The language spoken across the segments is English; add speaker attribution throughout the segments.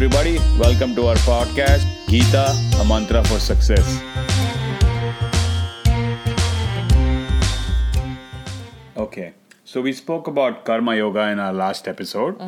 Speaker 1: everybody. Welcome to our podcast, Gita, a mantra for success. Okay, so we spoke about Karma Yoga in our last episode.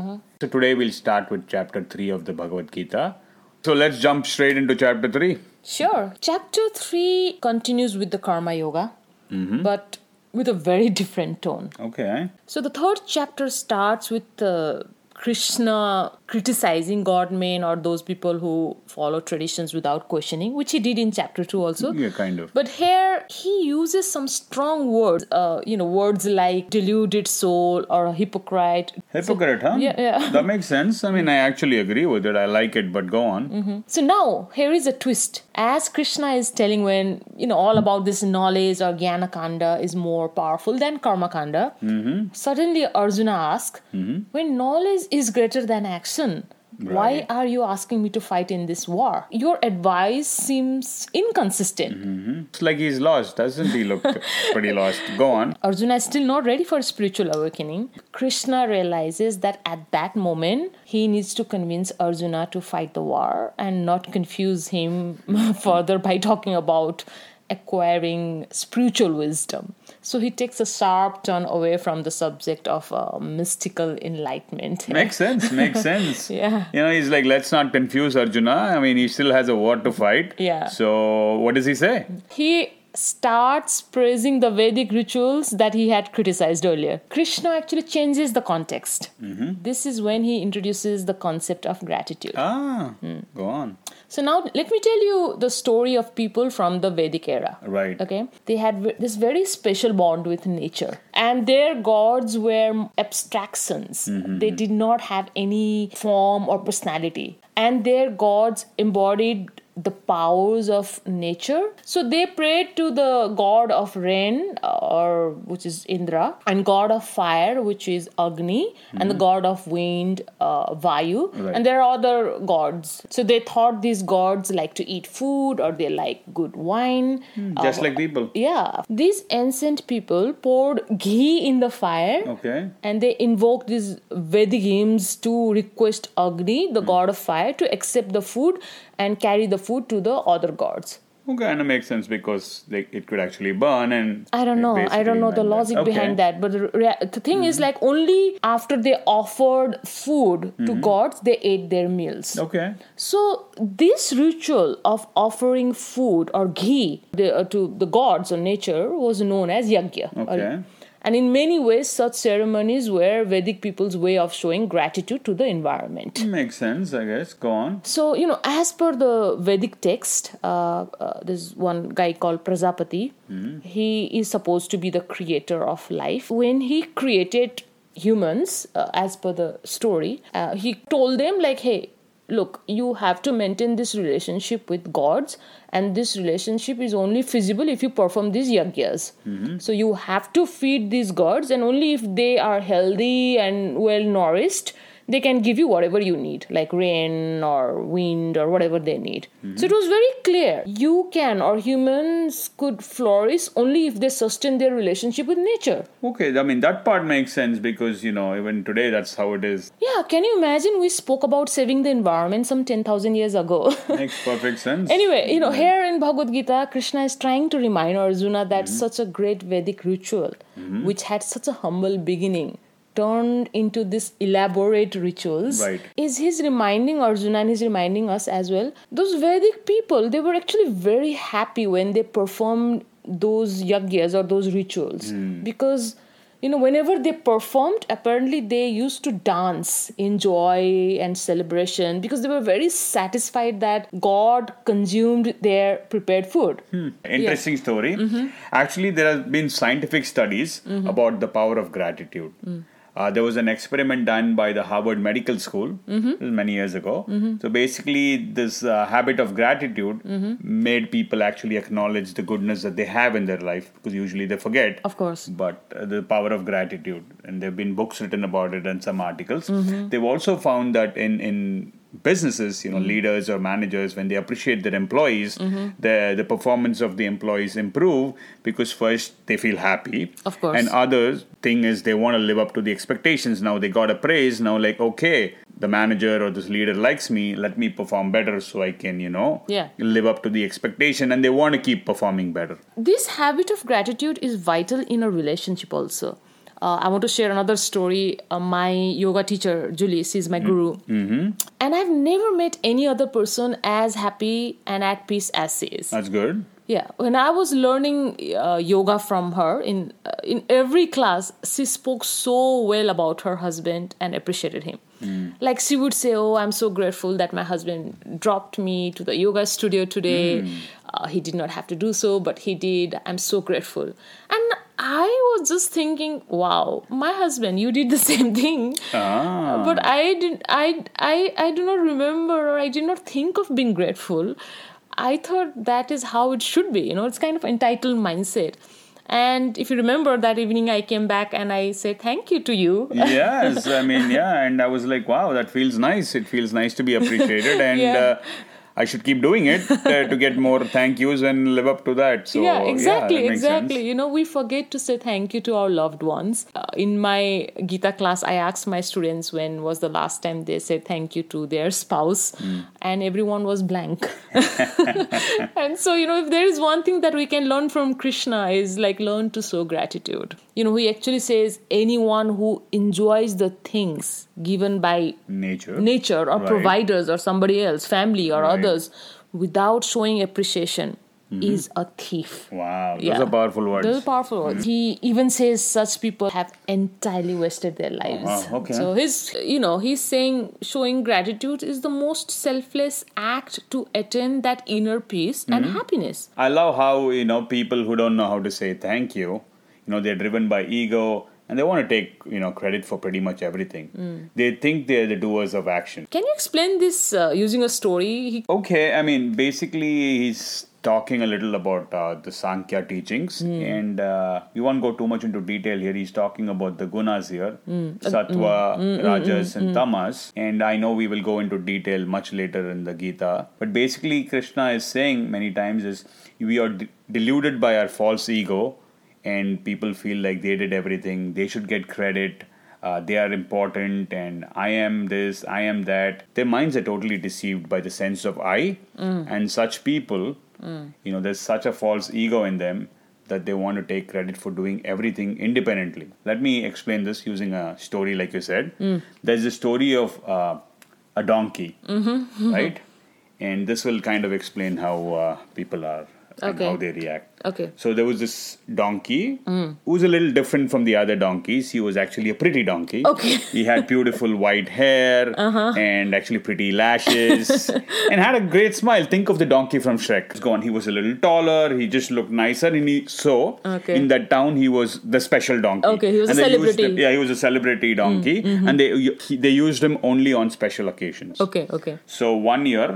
Speaker 1: So today we'll start with chapter 3 of the Bhagavad Gita. So let's jump straight into chapter 3.
Speaker 2: Sure. Chapter 3 continues with the Karma Yoga, but with a very different tone.
Speaker 1: Okay.
Speaker 2: So the third chapter starts with uh, Krishna criticizing God men or those people who follow traditions without questioning, which he did in chapter 2 also.
Speaker 1: Yeah, kind of.
Speaker 2: But here he uses some strong words, uh, you know, words like deluded soul or a hypocrite.
Speaker 1: Hypocrite, huh?
Speaker 2: Yeah, yeah.
Speaker 1: That makes sense. I mean, I actually agree with it. I like it, but go on. Mm-hmm.
Speaker 2: So now here is a twist. As Krishna is telling when you know all about this knowledge or Jnana Kanda is more powerful than Karma Kanda, mm-hmm. suddenly Arjuna asks, mm-hmm. when knowledge is greater than action, why
Speaker 1: Right.
Speaker 2: are you asking me to fight in this war? Your advice seems inconsistent. Mm-hmm.
Speaker 1: It's like he's lost, doesn't he look pretty lost? Go on.
Speaker 2: Arjuna is still not ready for spiritual awakening. Krishna realizes that at that moment he needs to convince Arjuna to fight the war and not confuse him further by talking about acquiring spiritual wisdom. So he takes a sharp turn away from the subject of uh, mystical enlightenment.
Speaker 1: Makes sense, makes sense.
Speaker 2: Yeah.
Speaker 1: You know, he's like, let's not confuse Arjuna. I mean, he still has a war to fight.
Speaker 2: Yeah.
Speaker 1: So, what does he say?
Speaker 2: he starts praising the Vedic rituals that he had criticized earlier. Krishna actually changes the context. This is when he introduces the concept of gratitude.
Speaker 1: Ah,
Speaker 2: Hmm.
Speaker 1: go on.
Speaker 2: So now let me tell you the story of people from the Vedic era.
Speaker 1: Right.
Speaker 2: Okay. They had this very special bond with nature. And their gods were abstractions. They did not have any form or personality. And their gods embodied the powers of nature. So they prayed to the god of rain, uh, or which is Indra, and god of fire, which is Agni, and the god of wind, uh, Vayu.
Speaker 1: Right.
Speaker 2: And there are other gods. So they thought these gods like to eat food or they like good wine.
Speaker 1: Just
Speaker 2: Uh,
Speaker 1: like people.
Speaker 2: yeah. These ancient people poured ghee in the fire
Speaker 1: Okay.
Speaker 2: and they invoked these Vedic hymns to request Agni,
Speaker 1: Hmm.
Speaker 2: the god of fire, to accept the food and carry the food to the other gods.
Speaker 1: Okay, and it makes sense because like, it could actually burn and.
Speaker 2: I don't know. I don't know the logic
Speaker 1: Okay. Mm-hmm.
Speaker 2: behind that. But the, rea- the thing is, like, only after they offered food to gods, they ate their meals.
Speaker 1: Okay.
Speaker 2: So this ritual of offering food or ghee the, uh, to the gods or nature was known as yajna.
Speaker 1: Okay.
Speaker 2: And in many ways, such ceremonies were Vedic people's way of showing gratitude to the environment.
Speaker 1: Makes sense, I guess. Go on.
Speaker 2: So, you know, as per the Vedic text, uh, uh, there's one guy called Prajapati. He is supposed to be the creator of life. When he created humans, uh, as per the story, uh, he told them, like, hey, look, you have to maintain this relationship with gods, and this relationship is only feasible if you perform these yajnas. Mm-hmm. So, you have to feed these gods, and only if they are healthy and well nourished they can give you whatever you need, like rain or wind or whatever they need. So it was very clear. You can or humans could flourish only if they sustain their relationship with nature.
Speaker 1: Okay, I mean, that part makes sense because, you know, even today that's how it is.
Speaker 2: Yeah, can you imagine we spoke about saving the environment some 10,000 years ago?
Speaker 1: Makes perfect sense.
Speaker 2: Anyway, you know, here in Bhagavad Gita, Krishna is trying to remind Arjuna that mm-hmm. such a great Vedic ritual, mm-hmm. which had such a humble beginning, turned into this elaborate rituals
Speaker 1: Right.
Speaker 2: is he's reminding arjuna and he's reminding us as well those vedic people they were actually very happy when they performed those yajnas or those rituals because you know whenever they performed apparently they used to dance in joy and celebration because they were very satisfied that god consumed their prepared food
Speaker 1: Interesting story.
Speaker 2: Mm-hmm.
Speaker 1: Actually, there have been scientific studies about the power of gratitude.
Speaker 2: Mm.
Speaker 1: Uh, there was an experiment done by the Harvard Medical School
Speaker 2: Mm-hmm.
Speaker 1: many years ago. So basically, this uh, habit of gratitude
Speaker 2: Mm-hmm.
Speaker 1: made people actually acknowledge the goodness that they have in their life because usually they forget.
Speaker 2: of course
Speaker 1: But uh, the power of gratitude, and there have been books written about it and some articles.
Speaker 2: Mm-hmm.
Speaker 1: They've also found that in in businesses, you know, leaders or managers, when they appreciate their employees,
Speaker 2: Mm-hmm.
Speaker 1: the the performance of the employees improve because first they feel happy,
Speaker 2: Of course.
Speaker 1: and other thing is they want to live up to the expectations. Now they got a praise. Now like okay, the manager or this leader likes me, let me perform better so I can, you know,
Speaker 2: Yeah.
Speaker 1: live up to the expectation and they want to keep performing better.
Speaker 2: this habit of gratitude is vital in a relationship also uh, i want to share another story. Uh, my yoga teacher julie she's my guru. And i've never met any other person as happy and at peace as she is.
Speaker 1: That's good.
Speaker 2: yeah. When i was learning uh, yoga from her in uh, in every class she spoke so well about her husband and appreciated him. Like she would say oh i'm so grateful that my husband dropped me to the yoga studio today. Uh, he did not have to do so but he did. I'm so grateful. And i was just thinking wow my husband you did the same thing
Speaker 1: Ah.
Speaker 2: but I did I I I do not remember or I did not think of being grateful. I thought that is how it should be. You know, it's kind of entitled mindset. And if you remember that evening, I came back and I said thank you to you.
Speaker 1: yes, I mean, yeah, and I was like, wow, that feels nice. It feels nice to be appreciated, and
Speaker 2: Yeah.
Speaker 1: uh, I should keep doing it uh, to get more thank yous and live up to that. So
Speaker 2: yeah, exactly,
Speaker 1: that
Speaker 2: exactly.
Speaker 1: sense.
Speaker 2: You know, we forget to say thank you to our loved ones. Uh, in my Gita class, I asked my students when was the last time they said thank you to their spouse,
Speaker 1: Hmm.
Speaker 2: and everyone was blank. and so, you know, if there is one thing that we can learn from Krishna is like learn to show gratitude. You know, he actually says anyone who enjoys the things given by
Speaker 1: Nature.
Speaker 2: nature or
Speaker 1: Right.
Speaker 2: providers or somebody else, family or
Speaker 1: Right.
Speaker 2: others, without showing appreciation is a thief.
Speaker 1: Wow, those
Speaker 2: Yeah.
Speaker 1: are powerful words.
Speaker 2: Those are powerful words. He even says such people have entirely wasted their lives.
Speaker 1: wow, okay.
Speaker 2: So his, you know, he's saying showing gratitude is the most selfless act to attain that inner peace and
Speaker 1: Mm-hmm.
Speaker 2: happiness.
Speaker 1: I love how you know people who don't know how to say thank you, you know, they're driven by ego and they want to take you know credit for pretty much everything.
Speaker 2: Mm.
Speaker 1: They think they're the doers of action.
Speaker 2: Can you explain this uh, using a story? He,
Speaker 1: Okay, I mean, basically, he's talking a little about uh, the Sankhya teachings, and uh, we won't go too much into detail here. He's talking about the gunas here Sattva, Rajas, and Tamas. And I know we will go into detail much later in the Gita. But basically, Krishna is saying many times is we are de- deluded by our false ego, and people feel like they did everything, they should get credit uh, they are important and I am this, I am that. Their minds are totally deceived by the sense of I, and such people, you know, there's such a false ego in them that they want to take credit for doing everything independently. Let me explain this using a story, like you said. There's a story of uh, a donkey, right? And this will kind of explain how uh, people are and how they react.
Speaker 2: Okay.
Speaker 1: So there was this donkey who was a little different from the other donkeys. He was actually a pretty donkey.
Speaker 2: Okay.
Speaker 1: He had beautiful white hair and actually pretty lashes and had a great smile. Think of the donkey from Shrek. It's gone. He was a little taller. He just looked nicer. And he, so
Speaker 2: Okay.
Speaker 1: in that town, he was the special donkey.
Speaker 2: Okay, he was
Speaker 1: and
Speaker 2: a
Speaker 1: used
Speaker 2: celebrity. Mm,
Speaker 1: yeah, he was a celebrity donkey. And they he, they used him only on special occasions.
Speaker 2: Okay, okay.
Speaker 1: So one year,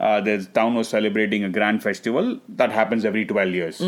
Speaker 1: uh, the town was celebrating a grand festival that happens every 12 years.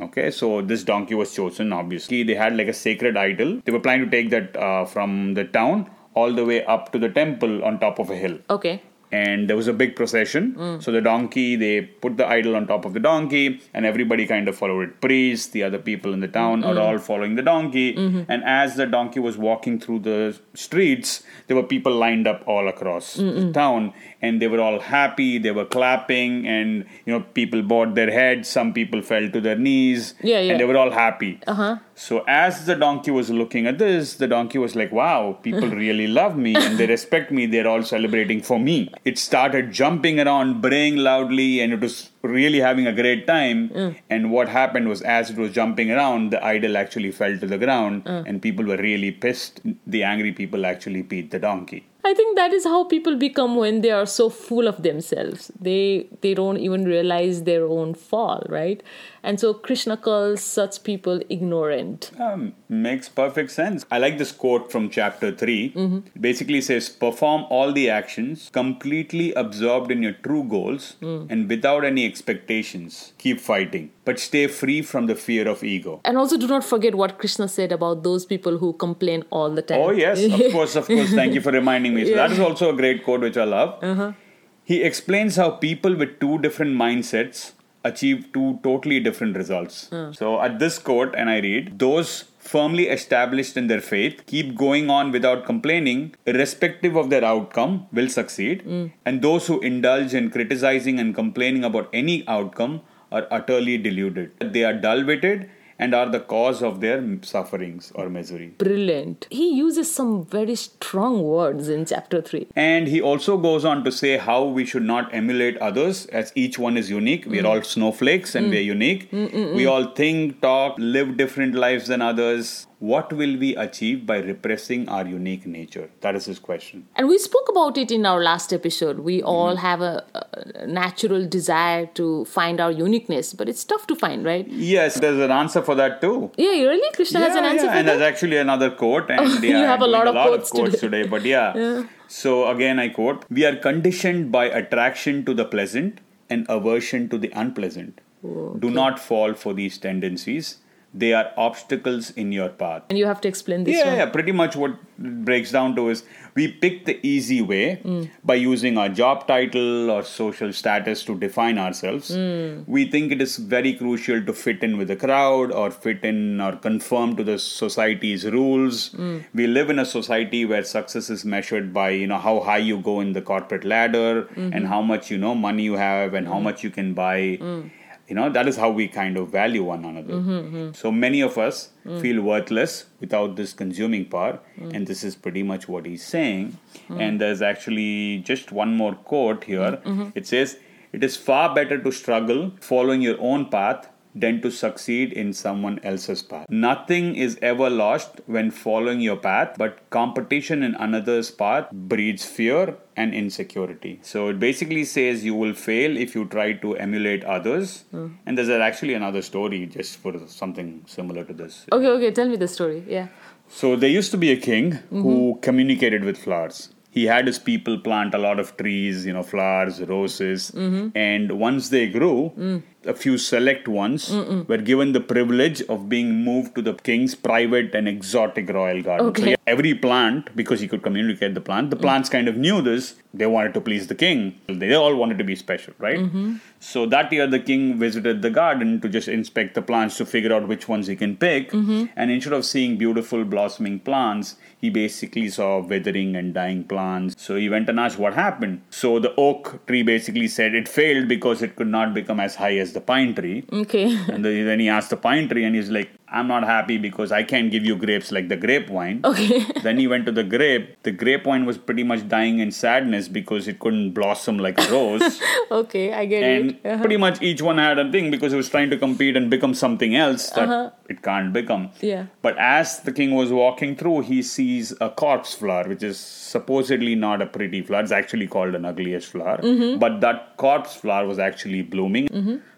Speaker 1: Okay, so this donkey was chosen, obviously. They had like a sacred idol. They were planning to take that uh, from the town all the way up to the temple on top of a hill
Speaker 2: Okay.
Speaker 1: And there was a big procession. Hmm. So the donkey, they put the idol on top of the donkey, and everybody kind of followed it. Priests, the other people in the town are hmm. all following the donkey. Mm-hmm. And as the donkey was walking through the streets, there were people lined up all across the town, and they were all happy. They were clapping, and you know, people bowed their heads. Some people fell to their knees,
Speaker 2: Yeah, yeah.
Speaker 1: and they were all happy.
Speaker 2: Uh huh.
Speaker 1: So as the donkey was looking at this, the donkey was like, "Wow, people really love me and they respect me. They're all celebrating for me." It started jumping around, braying loudly, and it was really having a great time. Mm. And what happened was, as it was jumping around, the idol actually fell to the ground, mm. and people were really pissed. The angry people actually beat the donkey.
Speaker 2: I think that is how people become when they are so full of themselves. They they don't even realize their own fall, right? And so Krishna calls such people ignorant.
Speaker 1: Um, makes perfect sense. I like this quote from chapter 3.
Speaker 2: Mm-hmm.
Speaker 1: It basically says, Perform all the actions completely absorbed in your true goals
Speaker 2: Mm.
Speaker 1: and without any expectations. Keep fighting, but stay free from the fear of ego.
Speaker 2: And also do not forget what Krishna said about those people who complain all the time.
Speaker 1: Oh, yes, of course, of course. Thank you for reminding me. So, that is also a great quote which I love.
Speaker 2: Uh-huh.
Speaker 1: He explains how people with two different mindsets achieve two totally different results. Hmm. So at this quote, and I read, those firmly established in their faith keep going on without complaining, irrespective of their outcome, will succeed. Hmm. And those who indulge in criticizing and complaining about any outcome are utterly deluded. They are dull witted and are the cause of their sufferings or misery.
Speaker 2: Brilliant. He uses some very strong words in chapter 3.
Speaker 1: And he also goes on to say how we should not emulate others as each one is unique. We are mm. all snowflakes and we're mm. unique. Mm, we all think, talk, live different lives than others. What will we achieve by repressing our unique nature? That is his question.
Speaker 2: And we spoke about it in our last episode. We all mm-hmm. have a, a natural desire to find our uniqueness, but it's tough to find, right?
Speaker 1: Yes, there's an answer for that too.
Speaker 2: Yeah, really? Krishna has an answer
Speaker 1: yeah,
Speaker 2: for
Speaker 1: and
Speaker 2: that?
Speaker 1: there's actually another quote. And
Speaker 2: Oh, you
Speaker 1: yeah,
Speaker 2: have a lot of quotes
Speaker 1: quotes
Speaker 2: today.
Speaker 1: today, but yeah. So again, I quote: "We are conditioned by attraction to the pleasant and aversion to the unpleasant. Do not fall for these tendencies; they are obstacles in your path."
Speaker 2: And you have to explain this
Speaker 1: yeah,
Speaker 2: one.
Speaker 1: yeah, pretty much what it breaks down to is we pick the easy way
Speaker 2: Hmm.
Speaker 1: by using our job title or social status to define ourselves.
Speaker 2: Hmm.
Speaker 1: We think it is very crucial to fit in with the crowd or fit in or conform to the society's rules.
Speaker 2: Hmm.
Speaker 1: We live in a society where success is measured by you know how high you go in the corporate ladder
Speaker 2: Mm-hmm.
Speaker 1: and how much you know money you have and how much you can buy
Speaker 2: Mm.
Speaker 1: You know that is how we kind of value one another
Speaker 2: Mm-hmm,
Speaker 1: so many of us
Speaker 2: Mm.
Speaker 1: feel worthless without this consuming power and this is pretty much what he's saying
Speaker 2: Mm.
Speaker 1: and there's actually just one more quote here
Speaker 2: Mm-hmm.
Speaker 1: it says it is far better to struggle following your own path than to succeed in someone else's path. Nothing is ever lost when following your path, but competition in another's path breeds fear and insecurity. So it basically says you will fail if you try to emulate others. Hmm. And there's actually another story just for something similar to this.
Speaker 2: Okay, okay, tell me the story. Yeah.
Speaker 1: So there used to be a king who mm-hmm. communicated with flowers. He had his people plant a lot of trees, you know, flowers, roses, and once they grew, a few select ones were given the privilege of being moved to the king's private and exotic royal garden. So
Speaker 2: Okay.
Speaker 1: every plant, because he could communicate the plant, the plants kind of knew this. They wanted to please the king. They all wanted to be special, right? So that year, the king visited the garden to just inspect the plants to figure out which ones he can pick. Mm-hmm. And instead of seeing beautiful blossoming plants, he basically saw withering and dying plants. So he went and asked what happened. So the oak tree basically said it failed because it could not become as high as the pine tree.
Speaker 2: Okay.
Speaker 1: And then he asked the pine tree, and he's like, I'm not happy because I can't give you grapes like the grape wine.
Speaker 2: Okay.
Speaker 1: then he went to the grape. The grape wine was pretty much dying in sadness because it couldn't blossom like a rose.
Speaker 2: okay, I get
Speaker 1: and
Speaker 2: it. Uh-huh.
Speaker 1: pretty much each one had a thing because it was trying to compete and become something else that it can't become.
Speaker 2: Yeah.
Speaker 1: But as the king was walking through, he sees a corpse flower, which is supposedly not a pretty flower. It's actually called an ugliest flower.
Speaker 2: Mm-hmm.
Speaker 1: But that corpse flower was actually blooming.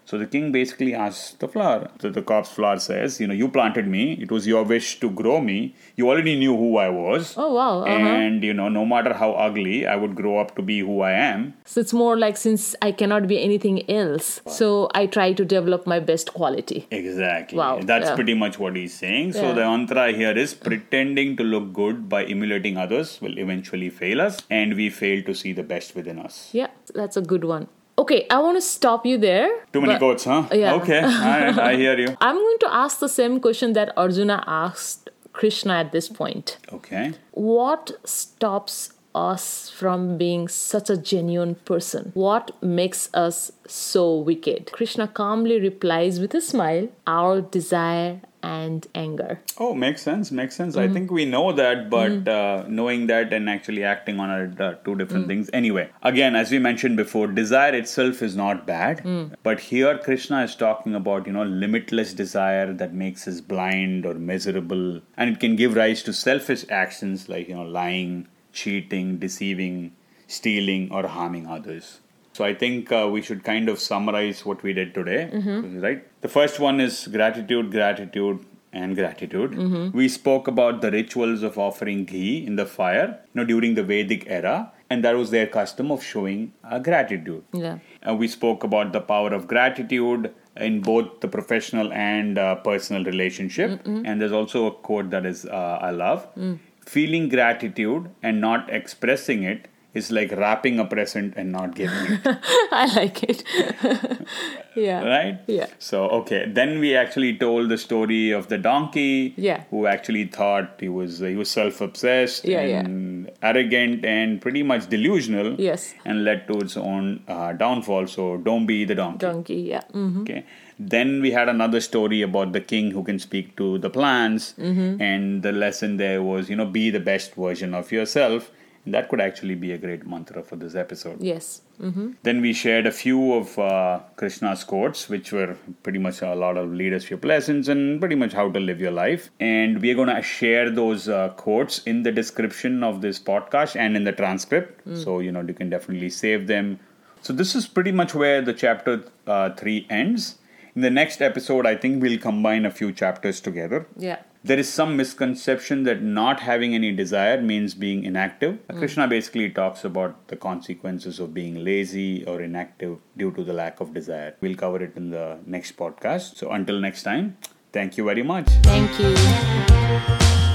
Speaker 1: So the king basically asks the flower. So the corpse flower says, You know, you planted me. It was your wish to grow me. You already knew who I was.
Speaker 2: Oh, wow. Uh-huh.
Speaker 1: And, you know, no matter how ugly, I would grow up to be who I am.
Speaker 2: So it's more like since I cannot be anything else, so I try to develop my best quality.
Speaker 1: Exactly.
Speaker 2: Wow,
Speaker 1: That's
Speaker 2: yeah.
Speaker 1: Pretty much what he's saying. So
Speaker 2: Yeah.
Speaker 1: the mantra here is pretending to look good by emulating others will eventually fail us, and we fail to see the best within us.
Speaker 2: Yeah, that's a good one. Okay, I want to stop you there.
Speaker 1: Too many quotes, huh?
Speaker 2: Yeah.
Speaker 1: Okay, I, I hear you.
Speaker 2: I'm going to ask the same question that Arjuna asked Krishna at this point.
Speaker 1: Okay.
Speaker 2: What stops us from being such a genuine person? What makes us so wicked? Krishna calmly replies with a smile Our desire and anger.
Speaker 1: Oh, makes sense. Makes sense.
Speaker 2: Mm-hmm.
Speaker 1: I think we know that, but uh, knowing that and actually acting on it are two
Speaker 2: Mm.
Speaker 1: different things. Anyway, again, as we mentioned before, desire itself is not bad,
Speaker 2: Mm.
Speaker 1: but here Krishna is talking about you know limitless desire that makes us blind or miserable, and it can give rise to selfish actions like you know lying, cheating, deceiving, stealing, or harming others. So I think uh, we should kind of summarize what we did today, right? The first one is gratitude, gratitude, and gratitude. We spoke about the rituals of offering ghee in the fire, you know, during the Vedic era, and that was their custom of showing uh, gratitude.
Speaker 2: Yeah.
Speaker 1: Uh, we spoke about the power of gratitude in both the professional and uh, personal relationship. And there's also a quote that is uh, I love. Feeling gratitude and not expressing it is like wrapping a present and not giving it.
Speaker 2: I like it. yeah.
Speaker 1: right?
Speaker 2: Yeah.
Speaker 1: So okay, then we actually told the story of the donkey.
Speaker 2: Yeah.
Speaker 1: Who actually thought he was he was self obsessed
Speaker 2: Yeah, yeah.
Speaker 1: and arrogant and pretty much delusional.
Speaker 2: Yes.
Speaker 1: And led to its own uh, downfall. So don't be the donkey.
Speaker 2: Donkey. Yeah. hmm
Speaker 1: Okay. Then we had another story about the king who can speak to the plants,
Speaker 2: Mm-hmm.
Speaker 1: and the lesson there was, you know, be the best version of yourself. That could actually be a great mantra for this episode.
Speaker 2: Yes. hmm
Speaker 1: Then we shared a few of uh, Krishna's quotes, which were pretty much a lot of leadership lessons and pretty much how to live your life. And we are going to share those uh, quotes in the description of this podcast and in the transcript. So, you know, you can definitely save them. So, this is pretty much where the chapter uh, 3 ends. In the next episode, I think we'll combine a few chapters together.
Speaker 2: Yeah.
Speaker 1: There is some misconception that not having any desire means being inactive. Hmm. Krishna basically talks about the consequences of being lazy or inactive due to the lack of desire. We'll cover it in the next podcast. So until next time, thank you very much.
Speaker 2: Thank you.